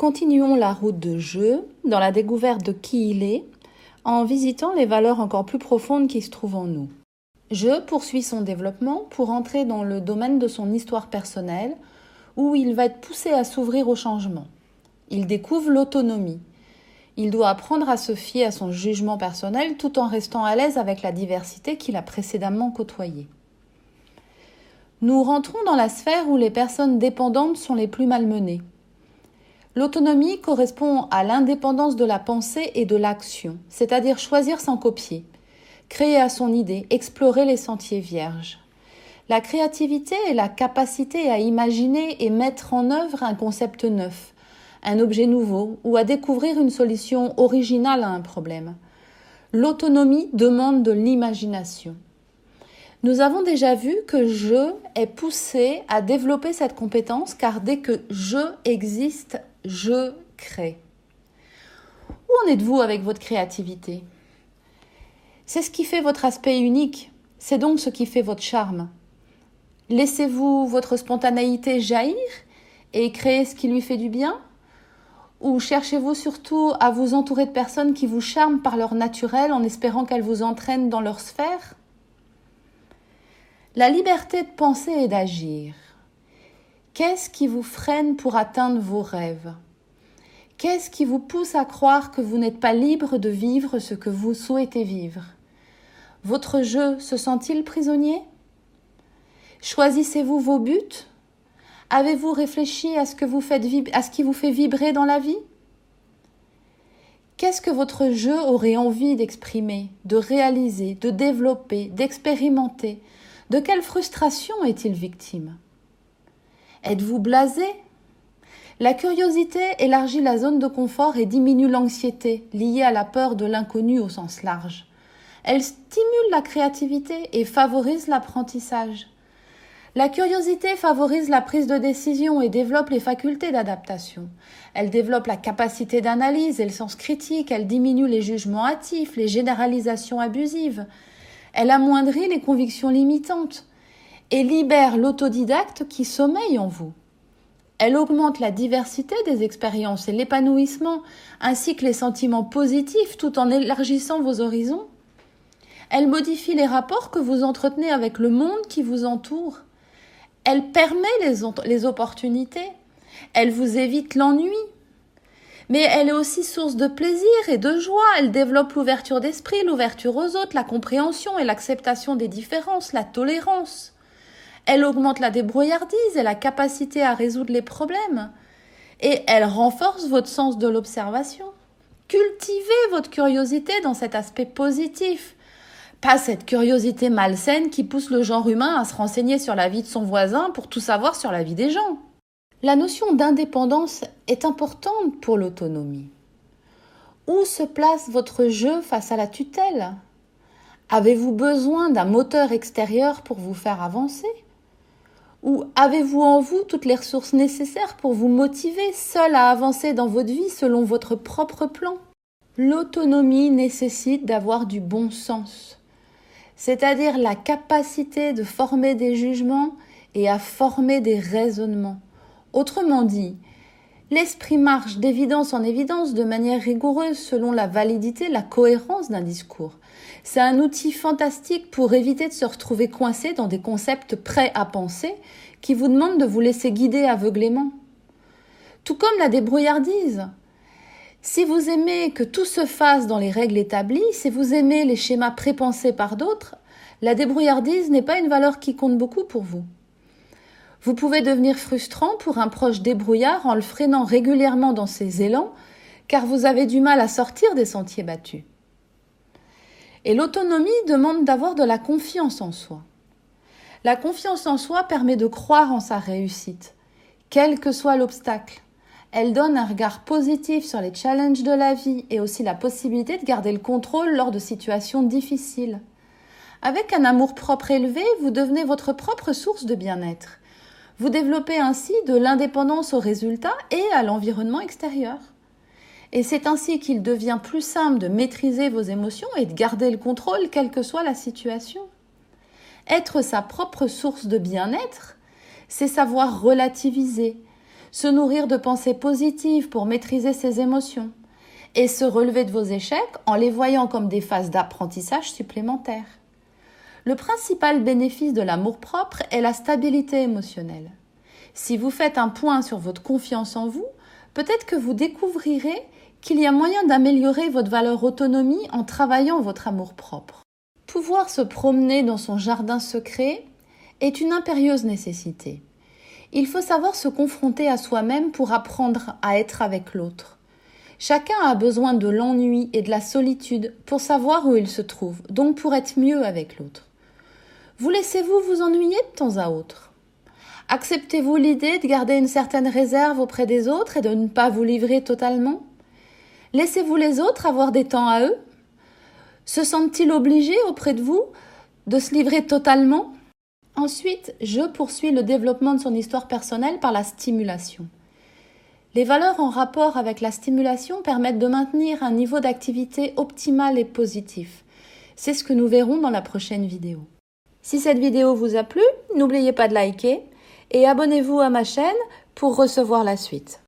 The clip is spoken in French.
Continuons la route de jeu dans la découverte de qui il est en visitant les valeurs encore plus profondes qui se trouvent en nous. Je poursuit son développement pour entrer dans le domaine de son histoire personnelle où il va être poussé à s'ouvrir au changement. Il découvre l'autonomie. Il doit apprendre à se fier à son jugement personnel tout en restant à l'aise avec la diversité qu'il a précédemment côtoyée. Nous rentrons dans la sphère où les personnes dépendantes sont les plus malmenées. L'autonomie correspond à l'indépendance de la pensée et de l'action, c'est-à-dire choisir sans copier, créer à son idée, explorer les sentiers vierges. La créativité est la capacité à imaginer et mettre en œuvre un concept neuf, un objet nouveau ou à découvrir une solution originale à un problème. L'autonomie demande de l'imagination. Nous avons déjà vu que je est poussé à développer cette compétence car dès que je existe, je crée. Où en êtes-vous avec votre créativité? C'est ce qui fait votre aspect unique, c'est donc ce qui fait votre charme. Laissez-vous votre spontanéité jaillir et créer ce qui lui fait du bien? Ou cherchez-vous surtout à vous entourer de personnes qui vous charment par leur naturel en espérant qu'elles vous entraînent dans leur sphère? La liberté de penser et d'agir. Qu'est-ce qui vous freine pour atteindre vos rêves? Qu'est-ce qui vous pousse à croire que vous n'êtes pas libre de vivre ce que vous souhaitez vivre? Votre jeu se sent-il prisonnier? Choisissez-vous vos buts? Avez-vous réfléchi à ce, à ce qui vous fait vibrer dans la vie? Qu'est-ce que votre jeu aurait envie d'exprimer, de réaliser, de développer, d'expérimenter de quelle frustration est-il victime? Êtes-vous blasé? La curiosité élargit la zone de confort et diminue l'anxiété liée à la peur de l'inconnu au sens large. Elle stimule la créativité et favorise l'apprentissage. La curiosité favorise la prise de décision et développe les facultés d'adaptation. Elle développe la capacité d'analyse et le sens critique, elle diminue les jugements hâtifs, les généralisations abusives, elle amoindrit les convictions limitantes et libère l'autodidacte qui sommeille en vous. Elle augmente la diversité des expériences et l'épanouissement, ainsi que les sentiments positifs tout en élargissant vos horizons. Elle modifie les rapports que vous entretenez avec le monde qui vous entoure. Elle permet les, opportunités. Elle vous évite l'ennui mais elle est aussi source de plaisir et de joie. Elle développe l'ouverture d'esprit, l'ouverture aux autres, la compréhension et l'acceptation des différences, la tolérance. Elle augmente la débrouillardise et la capacité à résoudre les problèmes. Et elle renforce votre sens de l'observation. Cultivez votre curiosité dans cet aspect positif. Pas cette curiosité malsaine qui pousse le genre humain à se renseigner sur la vie de son voisin pour tout savoir sur la vie des gens. La notion d'indépendance est importante pour l'autonomie. Où se place votre jeu face à la tutelle? Avez-vous besoin d'un moteur extérieur pour vous faire avancer? Ou avez-vous en vous toutes les ressources nécessaires pour vous motiver seul à avancer dans votre vie selon votre propre plan? L'autonomie nécessite d'avoir du bon sens, c'est-à-dire la capacité de former des jugements et à former des raisonnements. Autrement dit, l'esprit marche d'évidence en évidence de manière rigoureuse selon la validité, la cohérence d'un discours. C'est un outil fantastique pour éviter de se retrouver coincé dans des concepts prêts à penser qui vous demandent de vous laisser guider aveuglément. Tout comme la débrouillardise. Si vous aimez que tout se fasse dans les règles établies, si vous aimez les schémas prépensés par d'autres, la débrouillardise n'est pas une valeur qui compte beaucoup pour vous. Vous pouvez devenir frustrant pour un proche débrouillard en le freinant régulièrement dans ses élans, car vous avez du mal à sortir des sentiers battus. Et l'autonomie demande d'avoir de la confiance en soi. La confiance en soi permet de croire en sa réussite, quel que soit l'obstacle. Elle donne un regard positif sur les challenges de la vie et aussi la possibilité de garder le contrôle lors de situations difficiles. Avec un amour propre élevé, vous devenez votre propre source de bien-être. Vous développez ainsi de l'indépendance aux résultats et à l'environnement extérieur. Et c'est ainsi qu'il devient plus simple de maîtriser vos émotions et de garder le contrôle quelle que soit la situation. Être sa propre source de bien-être, c'est savoir relativiser, se nourrir de pensées positives pour maîtriser ses émotions, et se relever de vos échecs en les voyant comme des phases d'apprentissage supplémentaires. Le principal bénéfice de l'amour-propre est la stabilité émotionnelle. Si vous faites un point sur votre confiance en vous, peut-être que vous découvrirez qu'il y a moyen d'améliorer votre valeur autonomie en travaillant votre amour-propre. Pouvoir se promener dans son jardin secret est une impérieuse nécessité. Il faut savoir se confronter à soi-même pour apprendre à être avec l'autre. Chacun a besoin de l'ennui et de la solitude pour savoir où il se trouve, donc pour être mieux avec l'autre. Vous laissez-vous vous ennuyer de temps à autre? Acceptez-vous l'idée de garder une certaine réserve auprès des autres et de ne pas vous livrer totalement? Laissez-vous les autres avoir des temps à eux? Se sentent-ils obligés auprès de vous de se livrer totalement? Ensuite, je poursuis le développement de son histoire personnelle par la stimulation. Les valeurs en rapport avec la stimulation permettent de maintenir un niveau d'activité optimal et positif. C'est ce que nous verrons dans la prochaine vidéo. Si cette vidéo vous a plu, n'oubliez pas de liker et abonnez-vous à ma chaîne pour recevoir la suite.